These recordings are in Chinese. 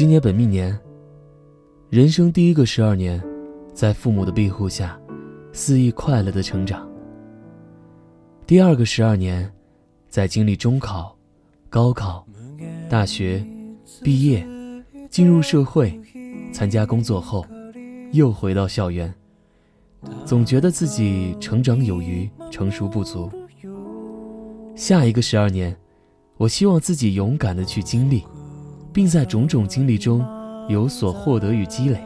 今年本命年，人生第一个十二年，在父母的庇护下，肆意快乐的成长。第二个十二年，在经历中考、高考、大学、毕业、进入社会、参加工作后，又回到校园，总觉得自己成长有余，成熟不足。下一个十二年，我希望自己勇敢的去经历。并在种种经历中有所获得与积累。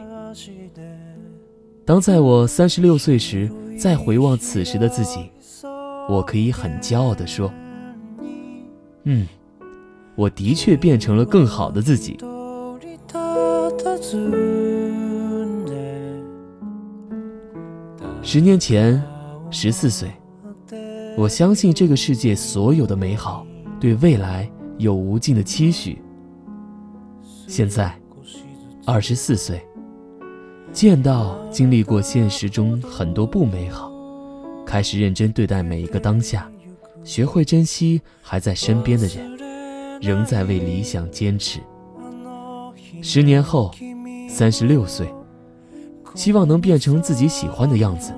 当在我三十六岁时，再回望此时的自己，我可以很骄傲地说：“嗯，我的确变成了更好的自己。”十年前，十四岁，我相信这个世界所有的美好，对未来有无尽的期许。现在，二十四岁，见到经历过现实中很多不美好，开始认真对待每一个当下，学会珍惜还在身边的人，仍在为理想坚持。十年后，三十六岁，希望能变成自己喜欢的样子，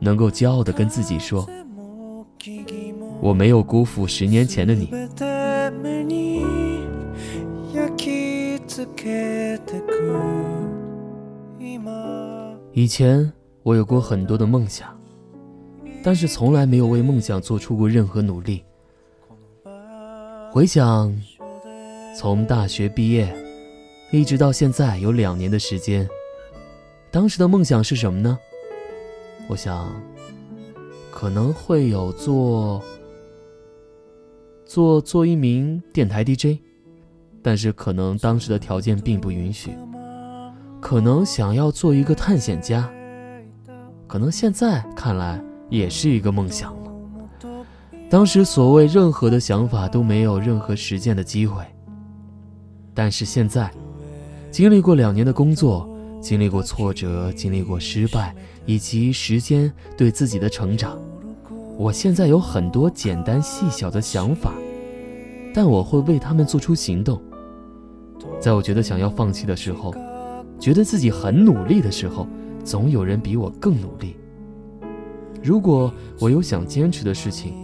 能够骄傲地跟自己说：“我没有辜负十年前的你。”以前我有过很多的梦想，但是从来没有为梦想做出过任何努力。回想，从大学毕业一直到现在有两年的时间，当时的梦想是什么呢？我想，可能会有做做做一名电台 DJ。但是可能当时的条件并不允许，可能想要做一个探险家，可能现在看来也是一个梦想了。当时所谓任何的想法都没有任何实践的机会，但是现在，经历过两年的工作，经历过挫折，经历过失败，以及时间对自己的成长，我现在有很多简单细小的想法，但我会为他们做出行动。在我觉得想要放弃的时候，觉得自己很努力的时候，总有人比我更努力。如果我有想坚持的事情，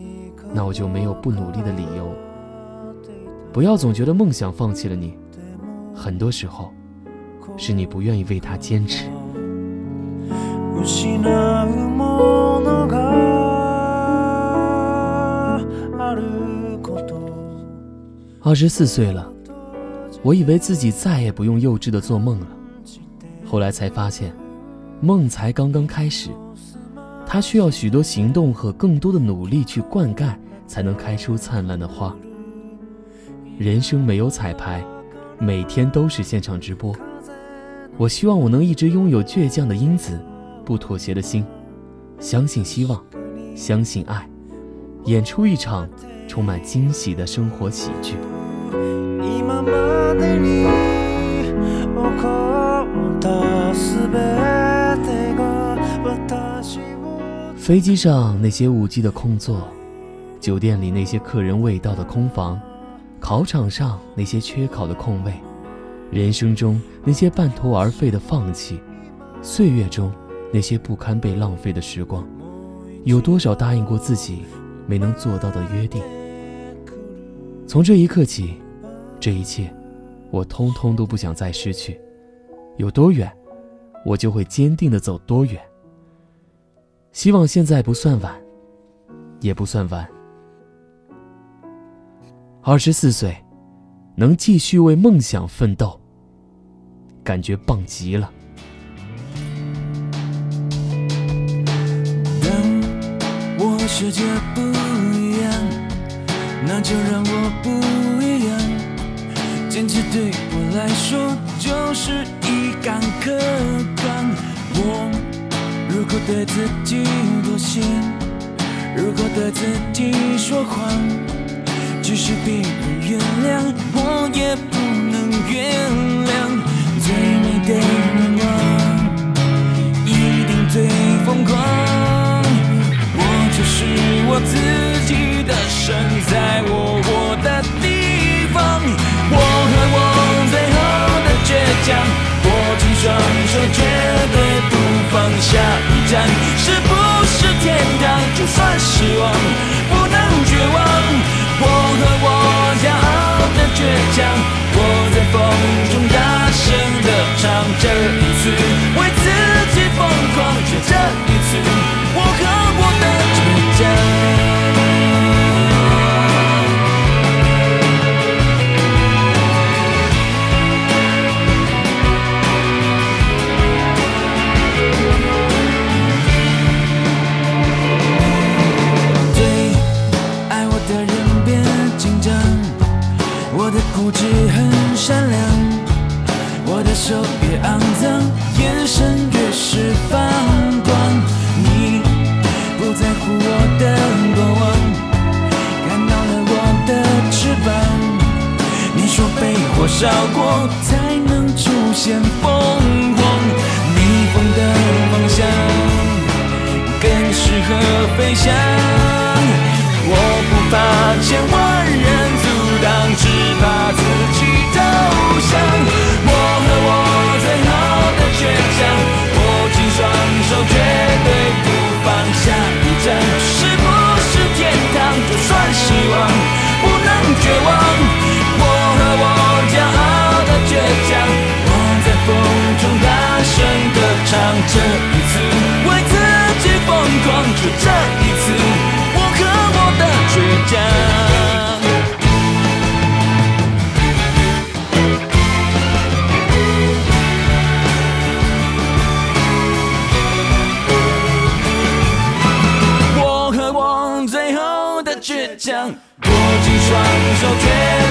那我就没有不努力的理由。不要总觉得梦想放弃了你，很多时候，是你不愿意为他坚持。二十四岁了。我以为自己再也不用幼稚的做梦了，后来才发现，梦才刚刚开始，它需要许多行动和更多的努力去灌溉，才能开出灿烂的花。人生没有彩排，每天都是现场直播。我希望我能一直拥有倔强的因子，不妥协的心，相信希望，相信爱，演出一场充满惊喜的生活喜剧。飞机上那些误机的空座，酒店里那些客人未到的空房，考场上那些缺考的空位，人生中那些半途而废的放弃，岁月中那些不堪被浪费的时光，有多少答应过自己没能做到的约定？从这一刻起，这一切，我通通都不想再失去。有多远，我就会坚定的走多远。希望现在不算晚，也不算晚。二十四岁，能继续为梦想奋斗，感觉棒极了。当我世界不一样，那就让我不一样。坚持对我来说就是一杆可干。我。如果对自己妥协，如果对自己说谎，即使别人原谅，我也不能原谅。最美的愿望，一定最疯狂。我就是我自找过，才能出现凤凰。逆风的方向更适合飞翔。我不怕前方。握紧双手，绝。